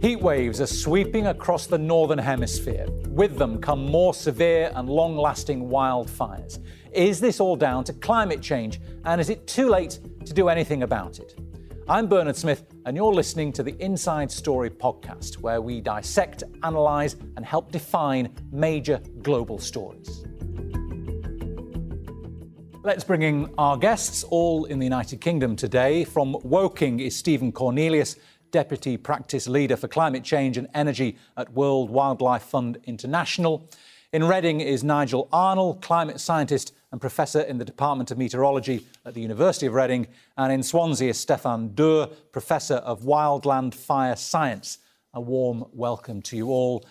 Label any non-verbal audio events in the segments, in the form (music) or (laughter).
Heat waves are sweeping across the northern hemisphere. With them come more severe and long lasting wildfires. Is this all down to climate change? And is it too late to do anything about it? I'm Bernard Smith, and you're listening to the Inside Story podcast, where we dissect, analyse, and help define major global stories. Let's bring in our guests, all in the United Kingdom today. From Woking is Stephen Cornelius, Deputy Practice Leader for Climate Change and Energy at World Wildlife Fund International. In Reading is Nigel Arnell, climate scientist and professor in the Department of Meteorology at the University of Reading. And in Swansea is Stefan Doerr, professor of wildland fire science. A warm welcome to you all.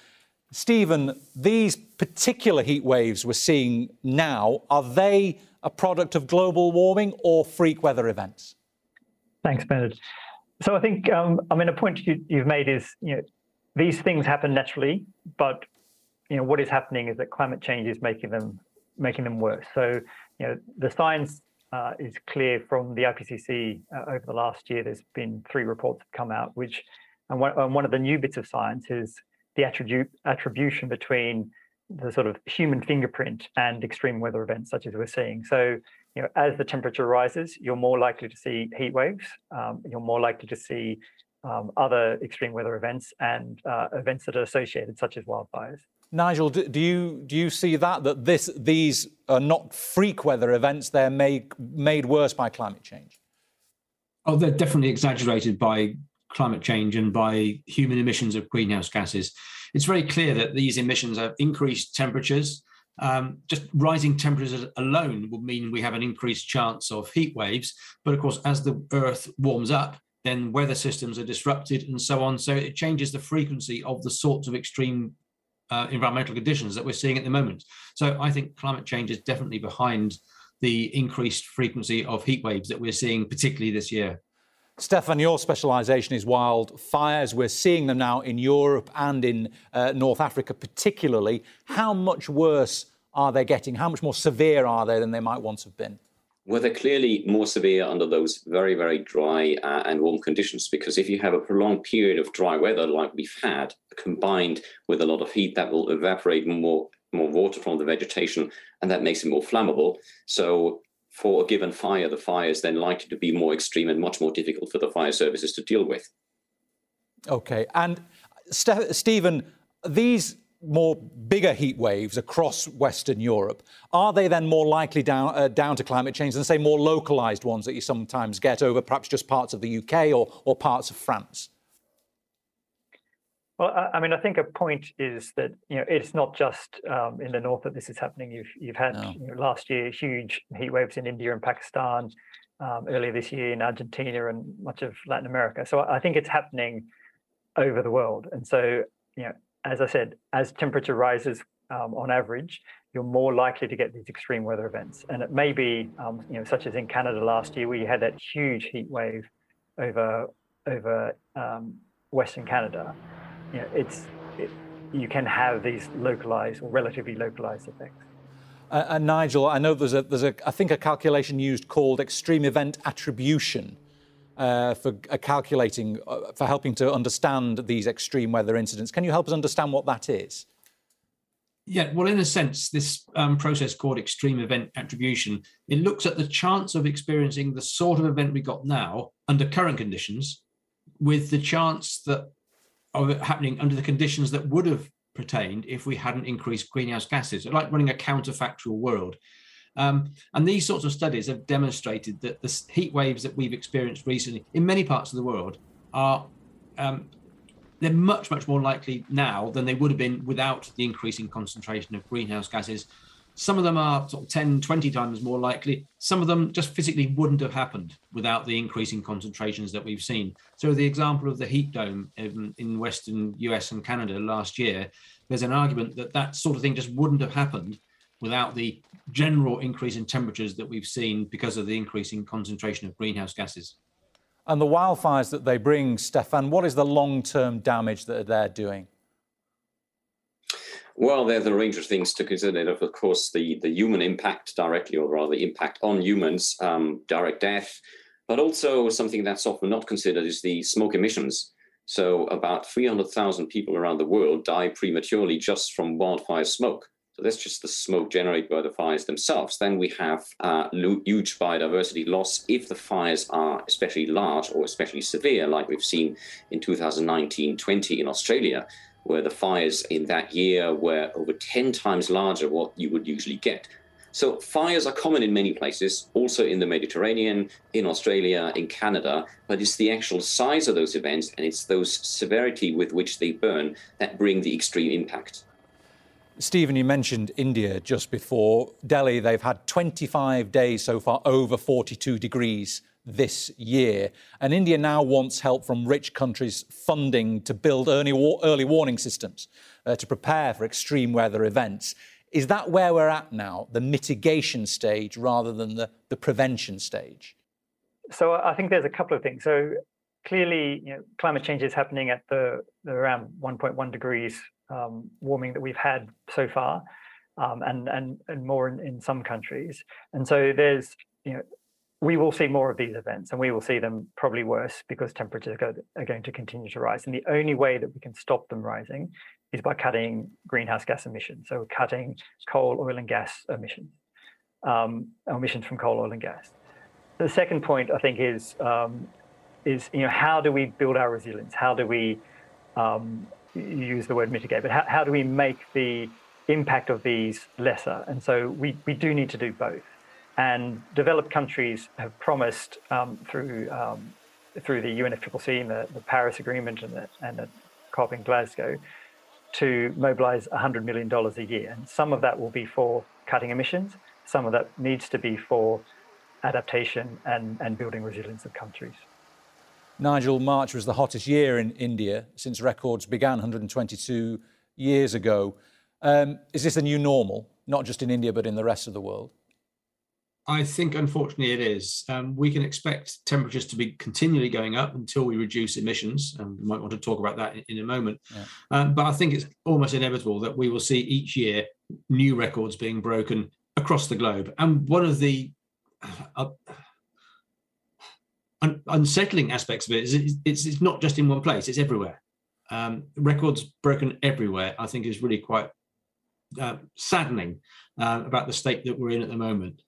Stephen, these particular heat waves we're seeing now, are they a product of global warming or freak weather events? Thanks, Bernard. So I think, um, I mean, a point you, have made is, you know, these things happen naturally, but you know what is happening is that climate change is making them making them worse. So you know the science uh, is clear from the IPCC uh, over the last year. There's been three reports have come out, which and one, and one of the new bits of science is the attribute attribution between the sort of human fingerprint and extreme weather events such as we're seeing. So you know, as the temperature rises, you're more likely to see heat waves. Um, you're more likely to see um, other extreme weather events and uh, events that are associated, such as wildfires. Nigel, do you do you see that that this these are not freak weather events? They're made made worse by climate change. Oh, they're definitely exaggerated by climate change and by human emissions of greenhouse gases. It's very clear that these emissions have increased temperatures, um, just rising temperatures alone would mean we have an increased chance of heat waves. But of course, as the Earth warms up, then weather systems are disrupted and so on. So it changes the frequency of the sorts of extreme uh, environmental conditions that we're seeing at the moment. So I think climate change is definitely behind the increased frequency of heat waves that we're seeing, particularly this year. Stefan, your specialisation is wildfires. We're seeing them now in Europe and in uh, North Africa, particularly. How much worse are they getting? How much more severe are they than they might once have been? Well, they're clearly more severe under those very, very dry uh, and warm conditions because if you have a prolonged period of dry weather like we've had, combined with a lot of heat, that will evaporate more more water from the vegetation, and that makes it more flammable. So for a given fire, the fire is then likely to be more extreme and much more difficult for the fire services to deal with. Okay. And St- Stephen, these more bigger heat waves across Western Europe, are they then more likely down, uh, down to climate change than, say, more localized ones that you sometimes get over perhaps just parts of the UK or, or parts of France? Well, I mean, I think a point is that you know it's not just um, in the north that this is happening. You've you've had no. you know, last year huge heat waves in India and Pakistan, um, earlier this year in Argentina and much of Latin America. So I think it's happening over the world. And so you know, as I said, as temperature rises um, on average, you're more likely to get these extreme weather events. And it may be, um, you know, such as in Canada last year, where you had that huge heat wave over over um, Western Canada you know, it's it, you can have these localized or relatively localized effects. Uh, and Nigel, I know there's a there's a I think a calculation used called extreme event attribution. Uh, for uh, calculating, uh, for helping to understand these extreme weather incidents. Can you help us understand what that is? Yeah, well, in a sense, this um, process called extreme event attribution, it looks at the chance of experiencing the sort of event we got now under current conditions with the chance that of it happening under the conditions that would have pertained if we hadn't increased greenhouse gases, like running a counterfactual world. Um, and these sorts of studies have demonstrated that the heat waves that we've experienced recently in many parts of the world are um, they're much much more likely now than they would have been without the increasing concentration of greenhouse gases some of them are sort of 10, 20 times more likely. Some of them just physically wouldn't have happened without the increasing concentrations that we've seen. So, the example of the heat dome in, in Western US and Canada last year, there's an argument that that sort of thing just wouldn't have happened without the general increase in temperatures that we've seen because of the increasing concentration of greenhouse gases. And the wildfires that they bring, Stefan, what is the long term damage that they're doing? Well, there's a range of things to consider. Of course, the, the human impact directly, or rather, impact on humans, um, direct death, but also something that's often not considered is the smoke emissions. So about 300,000 people around the world die prematurely just from wildfire smoke. So that's just the smoke generated by the fires themselves. Then we have uh, huge biodiversity loss if the fires are especially large or especially severe, like we've seen in 2019-20 in Australia, where the fires in that year were over 10 times larger what you would usually get. So fires are common in many places, also in the Mediterranean, in Australia, in Canada, but it's the actual size of those events and it's those severity with which they burn that bring the extreme impact. Stephen, you mentioned India just before. Delhi, they've had 25 days so far over 42 degrees this year. And India now wants help from rich countries funding to build early, early warning systems uh, to prepare for extreme weather events. Is that where we're at now, the mitigation stage rather than the, the prevention stage? So I think there's a couple of things. So clearly, you know, climate change is happening at the, the around 1.1 degrees um, warming that we've had so far, um, and and and more in, in some countries. And so there's you know we will see more of these events, and we will see them probably worse because temperatures are going to continue to rise. And the only way that we can stop them rising is by cutting greenhouse gas emissions. So cutting coal, oil, and gas emissions, um, emissions from coal, oil, and gas. The second point I think is um, is you know how do we build our resilience? How do we um, use the word mitigate, but how, how do we make the impact of these lesser? And so we, we do need to do both. And developed countries have promised um, through um, through the UNFCCC and the, the Paris Agreement and the, and the COP in Glasgow to mobilize $100 million a year. And some of that will be for cutting emissions, some of that needs to be for adaptation and, and building resilience of countries. Nigel, March was the hottest year in India since records began 122 years ago. Um, is this a new normal, not just in India, but in the rest of the world? I think, unfortunately, it is. Um, we can expect temperatures to be continually going up until we reduce emissions, and we might want to talk about that in, in a moment. Yeah. Um, but I think it's almost inevitable that we will see each year new records being broken across the globe. And one of the uh, un- unsettling aspects of it is it's, it's, it's, not just in one place; it's everywhere. Um, records broken everywhere. I think is really quite uh, saddening uh, about the state that we're in at the moment.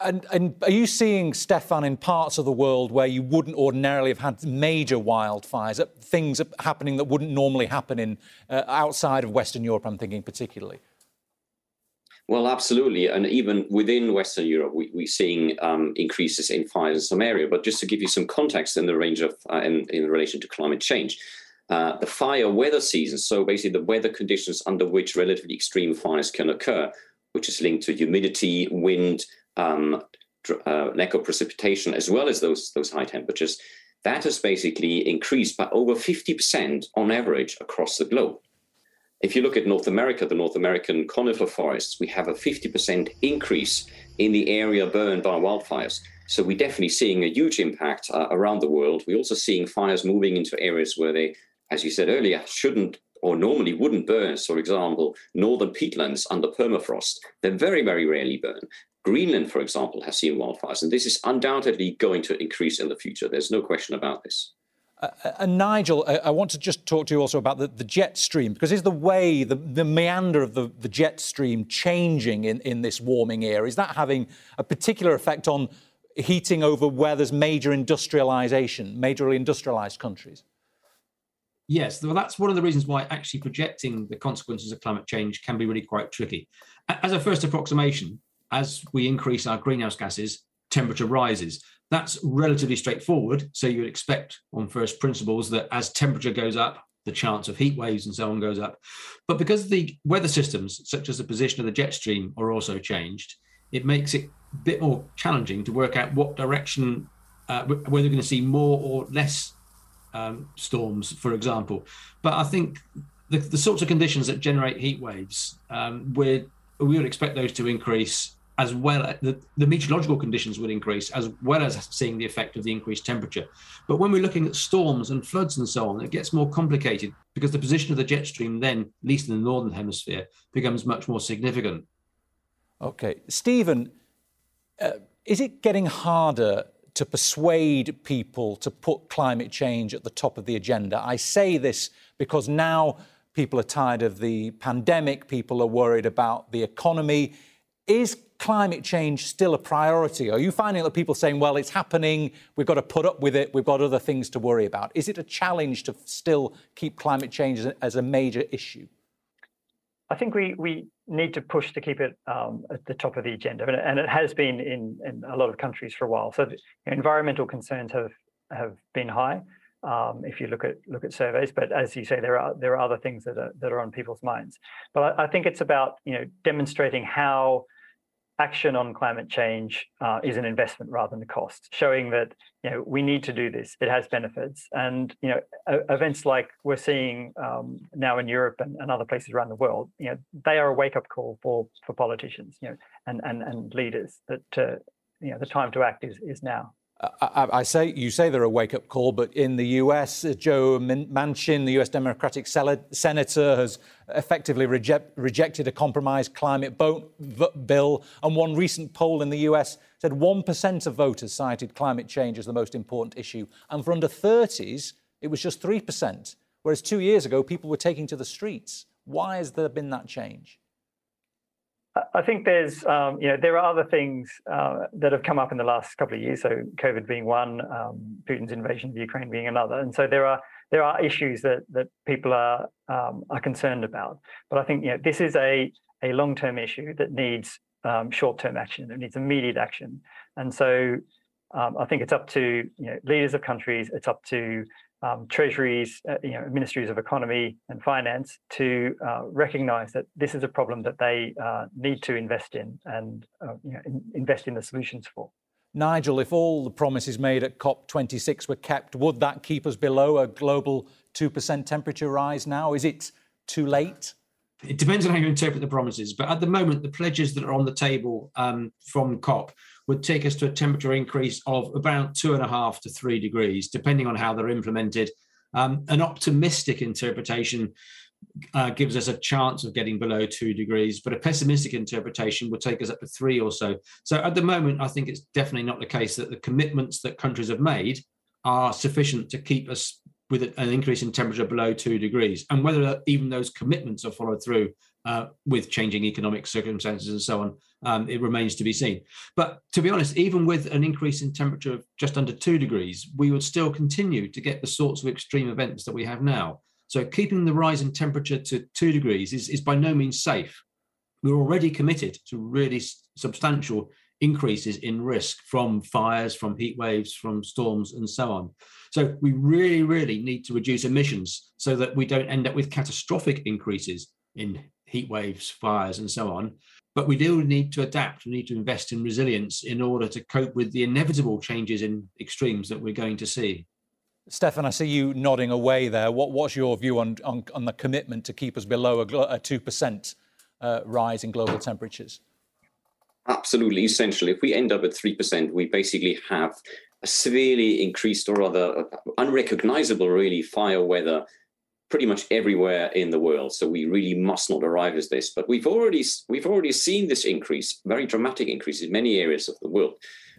And, and, are you seeing, Stefan, in parts of the world where you wouldn't ordinarily have had major wildfires, uh, things happening that wouldn't normally happen in uh, outside of Western Europe? I'm thinking particularly. Well, absolutely. And even within Western Europe, we, we're seeing um, increases in fires in some area. But just to give you some context in the range of, uh, in, in relation to climate change, uh, the fire weather season, so basically the weather conditions under which relatively extreme fires can occur, which is linked to humidity, wind, um, uh, lack of precipitation, as well as those, those high temperatures, that has basically increased by over 50% on average across the globe. If you look at North America, the North American conifer forests, we have a 50% increase in the area burned by wildfires. So we're definitely seeing a huge impact uh, around the world. We're also seeing fires moving into areas where they, as you said earlier, shouldn't or normally wouldn't burn. So, for example, northern peatlands under permafrost, they very, very rarely burn. Greenland, for example, has seen wildfires, and this is undoubtedly going to increase in the future. There's no question about this. Uh, uh, and Nigel, I, I, want to just talk to you also about the, the jet stream, because is the way, the, the meander of the, the jet stream changing in, in this warming era? Is that having a particular effect on heating over where there's major industrialization, majorly industrialized countries? Yes, well, that's one of the reasons why actually projecting the consequences of climate change can be really quite tricky. As a first approximation, as we increase our greenhouse gases, temperature rises. That's relatively straightforward. So you would expect on first principles that as temperature goes up, the chance of heat waves and so on goes up. But because the weather systems, such as the position of the jet stream, are also changed, it makes it a bit more challenging to work out what direction, uh, whether we're going to see more or less um, storms, for example. But I think the, the, sorts of conditions that generate heat waves, um, we would expect those to increase as well the, the meteorological conditions would increase as well as seeing the effect of the increased temperature but when we're looking at storms and floods and so on it gets more complicated because the position of the jet stream then at least in the northern hemisphere becomes much more significant okay stephen uh, is it getting harder to persuade people to put climate change at the top of the agenda. I say this because now people are tired of the pandemic, people are worried about the economy. Is climate change still a priority? Are you finding that people saying, well, it's happening, we've got to put up with it, we've got other things to worry about? Is it a challenge to still keep climate change as a major issue? I think we we need to push to keep it um, at the top of the agenda, and it has been in, in a lot of countries for a while. So environmental concerns have have been high um, if you look at look at surveys. But as you say, there are there are other things that are that are on people's minds. But I, I think it's about you know demonstrating how action on climate change uh, is an investment rather than a cost, showing that you know we need to do this. It has benefits, and you know events like we're seeing um, now in Europe and, and, other places around the world, you know they are a wake up call for for politicians, you know, and and and leaders that uh, you know the time to act is is now. I, I, say you say they're a wake-up call, but in the U.S., uh, Joe Manchin, the U.S. Democratic senator, has effectively reject, rejected a compromise climate bill, and one recent poll in the U.S. said one percent of voters cited climate change as the most important issue, and for under 30s, it was just three percent. Whereas two years ago, people were taking to the streets. Why has there been that change? I think there's, um, you know, there are other things uh, that have come up in the last couple of years. So COVID being one, um, Putin's invasion of Ukraine being another, and so there are there are issues that that people are um, are concerned about. But I think you know this is a a long term issue that needs um, short term action. It needs immediate action, and so um, I think it's up to you know leaders of countries. It's up to um, treasuries, uh, you know, ministries of economy and finance to uh, recognise that this is a problem that they uh, need to invest in and uh, you know, in, invest in the solutions for. Nigel, if all the promises made at COP26 were kept, would that keep us below a global 2% temperature rise now? Is it too late? It depends on how you interpret the promises. But at the moment, the pledges that are on the table um, from COP would take us to a temperature increase of about two and a half to three degrees, depending on how they're implemented. Um, an optimistic interpretation uh, gives us a chance of getting below two degrees, but a pessimistic interpretation would take us up to three or so. So at the moment, I think it's definitely not the case that the commitments that countries have made are sufficient to keep us with an increase in temperature below two degrees. And whether even those commitments are followed through uh, with changing economic circumstances and so on, um, it remains to be seen. But to be honest, even with an increase in temperature of just under two degrees, we would still continue to get the sorts of extreme events that we have now. So keeping the rise in temperature to two degrees is, is by no means safe. We're already committed to really substantial increases in risk from fires, from heat waves, from storms, and so on. So we really, really need to reduce emissions so that we don't end up with catastrophic increases in heat waves, fires, and so on. But we do need to adapt. We need to invest in resilience in order to cope with the inevitable changes in extremes that we're going to see. Stefan, I see you nodding away there. What, what's your view on, on, on, the commitment to keep us below a, a 2% uh, rise in global temperatures? Absolutely essential. If we end up at 3%, we basically have a severely increased or rather unrecognizable, really, fire weather pretty much everywhere in the world. So we really must not arrive at this. But we've already we've already seen this increase, very dramatic increase in many areas of the world.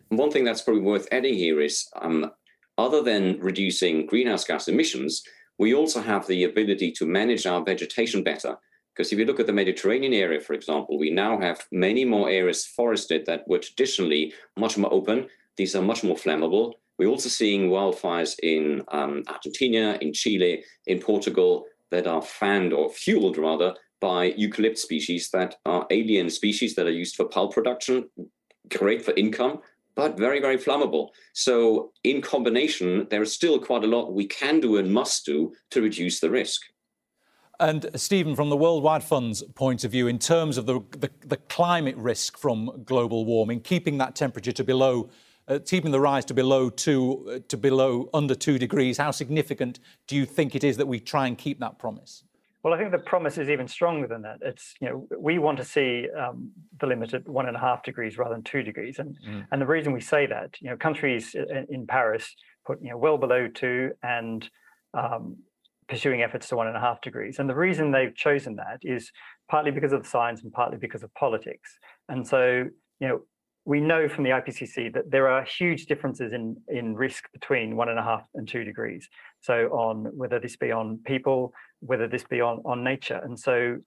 And one thing that's probably worth adding here is, um, other than reducing greenhouse gas emissions, we also have the ability to manage our vegetation better. Because if you look at the Mediterranean area, for example, we now have many more areas forested that were traditionally much more open. These are much more flammable. We're also seeing wildfires in um, Argentina, in Chile, in Portugal that are fanned or fueled rather by eucalypt species that are alien species that are used for pulp production, great for income, but very, very flammable. So, in combination, there is still quite a lot we can do and must do to reduce the risk. And Stephen, from the World Wide Fund's point of view, in terms of the, the, the climate risk from global warming, keeping that temperature to below uh, keeping the rise to below two, uh, to below under two degrees, how significant do you think it is that we try and keep that promise? Well, I think the promise is even stronger than that. It's you know we want to see um, the limit at one and a half degrees rather than two degrees, and mm. and the reason we say that you know countries in, in Paris put you know well below two and um, pursuing efforts to one and a half degrees, and the reason they've chosen that is partly because of the science and partly because of politics, and so you know we know from the IPCC that there are huge differences in, in risk between one and a half and two degrees. So on whether this be on people, whether this be on, on nature. And so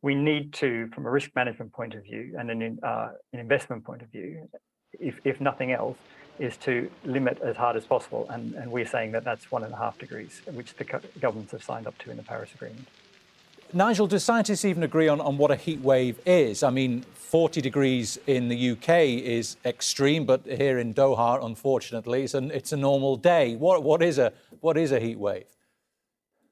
we need to, from a risk management point of view and an, uh, an investment point of view, if, if nothing else, is to limit as hard as possible. And, and we're saying that that's one and a half degrees, which the governments have signed up to in the Paris Agreement. Nigel, do scientists even agree on, on what a heat wave is? I mean, 40 degrees in the UK is extreme, but here in Doha, unfortunately, it's, an, it's a normal day. What, what, is a, what is a heat wave?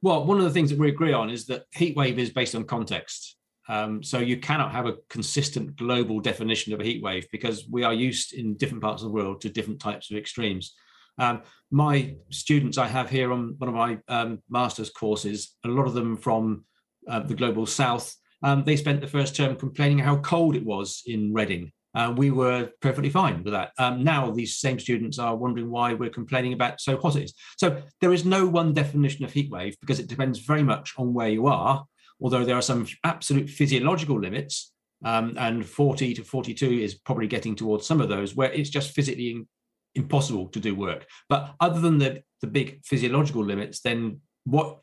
Well, one of the things that we agree on is that heat wave is based on context. Um, so you cannot have a consistent global definition of a heat wave because we are used in different parts of the world to different types of extremes. Um, my students I have here on one of my um, master's courses, a lot of them from uh, the global south, um, they spent the first term complaining how cold it was in Reading. Uh, we were perfectly fine with that. Um, now these same students are wondering why we're complaining about so hot it is. So there is no one definition of heat wave because it depends very much on where you are. Although there are some absolute physiological limits, um, and 40 to 42 is probably getting towards some of those where it's just physically impossible to do work. But other than the the big physiological limits, then what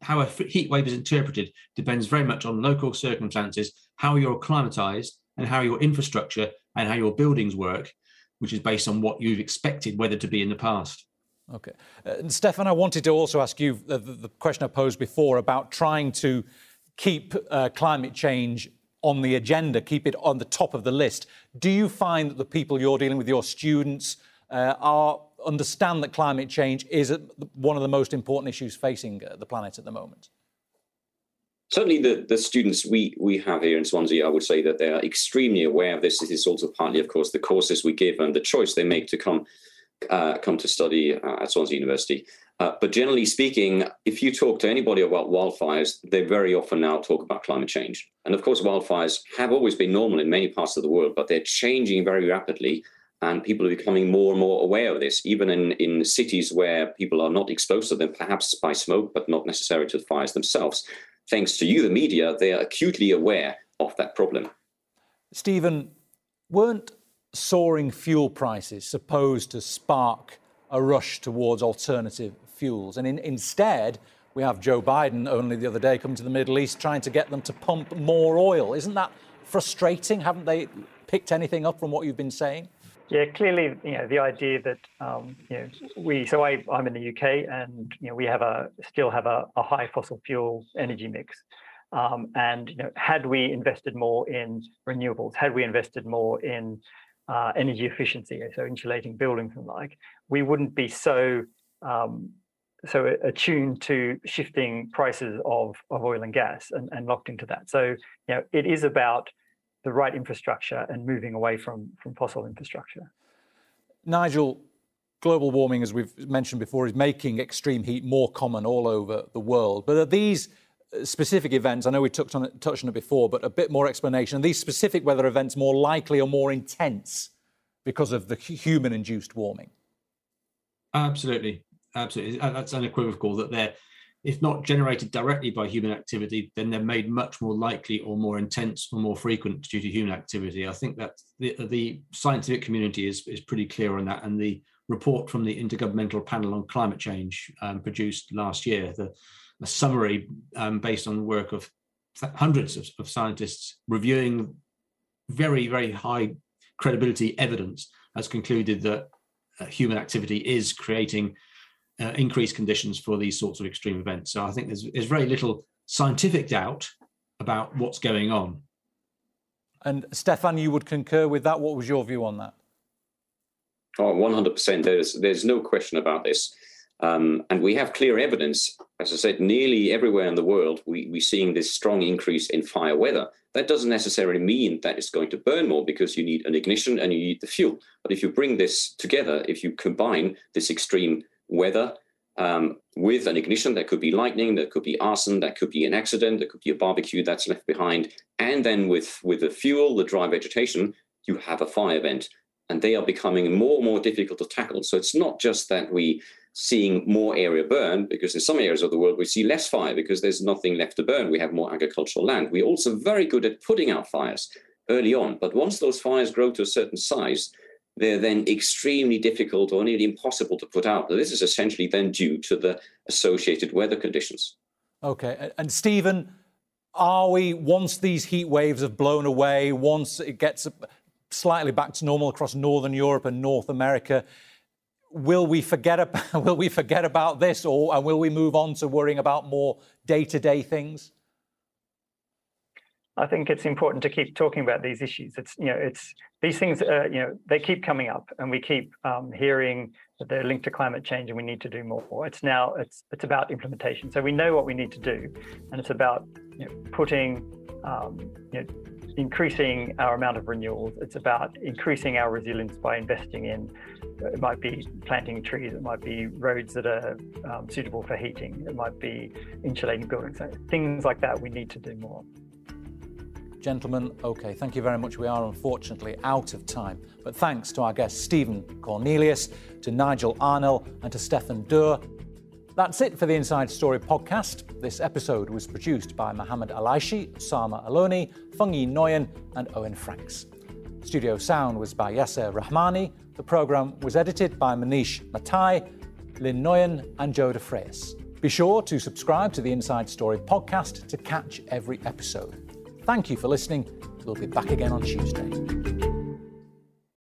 how a heat wave is interpreted depends very much on local circumstances, how you're acclimatized, and how your infrastructure and how your buildings work, which is based on what you've expected weather to be in the past. Okay. Uh, Stefan, I wanted to also ask you the, the, question I posed before about trying to keep uh, climate change on the agenda, keep it on the top of the list. Do you find that the people you're dealing with, your students, uh, are understand that climate change is one of the most important issues facing uh, the planet at the moment? Certainly, the, the students we, we have here in Swansea, I would say that they are extremely aware of this. This is also partly, of course, the courses we give and the choice they make to come uh, come to study uh, at Swansea University. Uh, but generally speaking, if you talk to anybody about wildfires, they very often now talk about climate change. And of course, wildfires have always been normal in many parts of the world, but they're changing very rapidly and people are becoming more and more aware of this, even in, in cities where people are not exposed to them, perhaps by smoke, but not necessarily to the fires themselves. Thanks to you, the media, they are acutely aware of that problem. Stephen, weren't soaring fuel prices supposed to spark a rush towards alternative fuels? And in, instead, we have Joe Biden only the other day coming to the Middle East trying to get them to pump more oil. Isn't that frustrating? Haven't they picked anything up from what you've been saying? Yeah, clearly, you know, the idea that um, you know we so I I'm in the UK and you know we have a still have a, a high fossil fuel energy mix, um, and you know had we invested more in renewables, had we invested more in uh, energy efficiency, so insulating buildings and like, we wouldn't be so um, so attuned to shifting prices of, of oil and gas and, and locked into that. So you know it is about the right infrastructure and moving away from, from fossil infrastructure. Nigel, global warming, as we've mentioned before, is making extreme heat more common all over the world. But are these specific events, I know we touched on it, touched on it before, but a bit more explanation, are these specific weather events more likely or more intense because of the human induced warming? Absolutely. Absolutely. That's unequivocal that they're if not generated directly by human activity, then they're made much more likely or more intense or more frequent due to human activity. I think that the, the scientific community is, is pretty clear on that. And the report from the Intergovernmental Panel on Climate Change um, produced last year, the a summary um, based on the work of hundreds of, of scientists reviewing very, very high credibility evidence, has concluded that uh, human activity is creating uh, increased conditions for these sorts of extreme events. So I think there's, there's very little scientific doubt about what's going on. And Stefan, you would concur with that. What was your view on that? Oh, 100%. There's, there's no question about this. Um, and we have clear evidence, as I said, nearly everywhere in the world, we, we're seeing this strong increase in fire weather. That doesn't necessarily mean that it's going to burn more because you need an ignition and you need the fuel. But if you bring this together, if you combine this extreme weather um, with an ignition. That could be lightning, that could be arson, that could be an accident, that could be a barbecue that's left behind. And then with, with the fuel, the dry vegetation, you have a fire event. And they are becoming more and more difficult to tackle. So it's not just that we seeing more area burn, because in some areas of the world we see less fire because there's nothing left to burn. We have more agricultural land. We're also very good at putting out fires. early on. But once those fires grow to a certain size, they're then extremely difficult or nearly impossible to put out. This is essentially then due to the associated weather conditions. Okay. And Stephen, are we, once these heat waves have blown away, once it gets slightly back to normal across Northern Europe and North America, will we forget about, (laughs) will we forget about this or will we move on to worrying about more day-to-day things? I think it's important to keep talking about these issues. It's you know, it's these things. Uh, you know, they keep coming up, and we keep um, hearing that they're linked to climate change, and we need to do more. It's now it's it's about implementation. So we know what we need to do, and it's about you know, putting um, you know, increasing our amount of renewals. It's about increasing our resilience by investing in. It might be planting trees. It might be roads that are um, suitable for heating. It might be insulating buildings. Things like that. We need to do more. Gentlemen, okay, thank you very much. We are unfortunately out of time. But thanks to our guests Stephen Cornelius, to Nigel Arnell, and to Stefan Doerr. That's it for the Inside Story podcast. This episode was produced by Mohammed Alaishi, Sama Aloni, Fungi Noyan, and Owen Franks. Studio sound was by Yasser Rahmani. The programme was edited by Manish Matai, Lynn Noyan, and Joe DeFreyes. Be sure to subscribe to the Inside Story podcast to catch every episode. Thank you for listening. We'll be back again on Tuesday.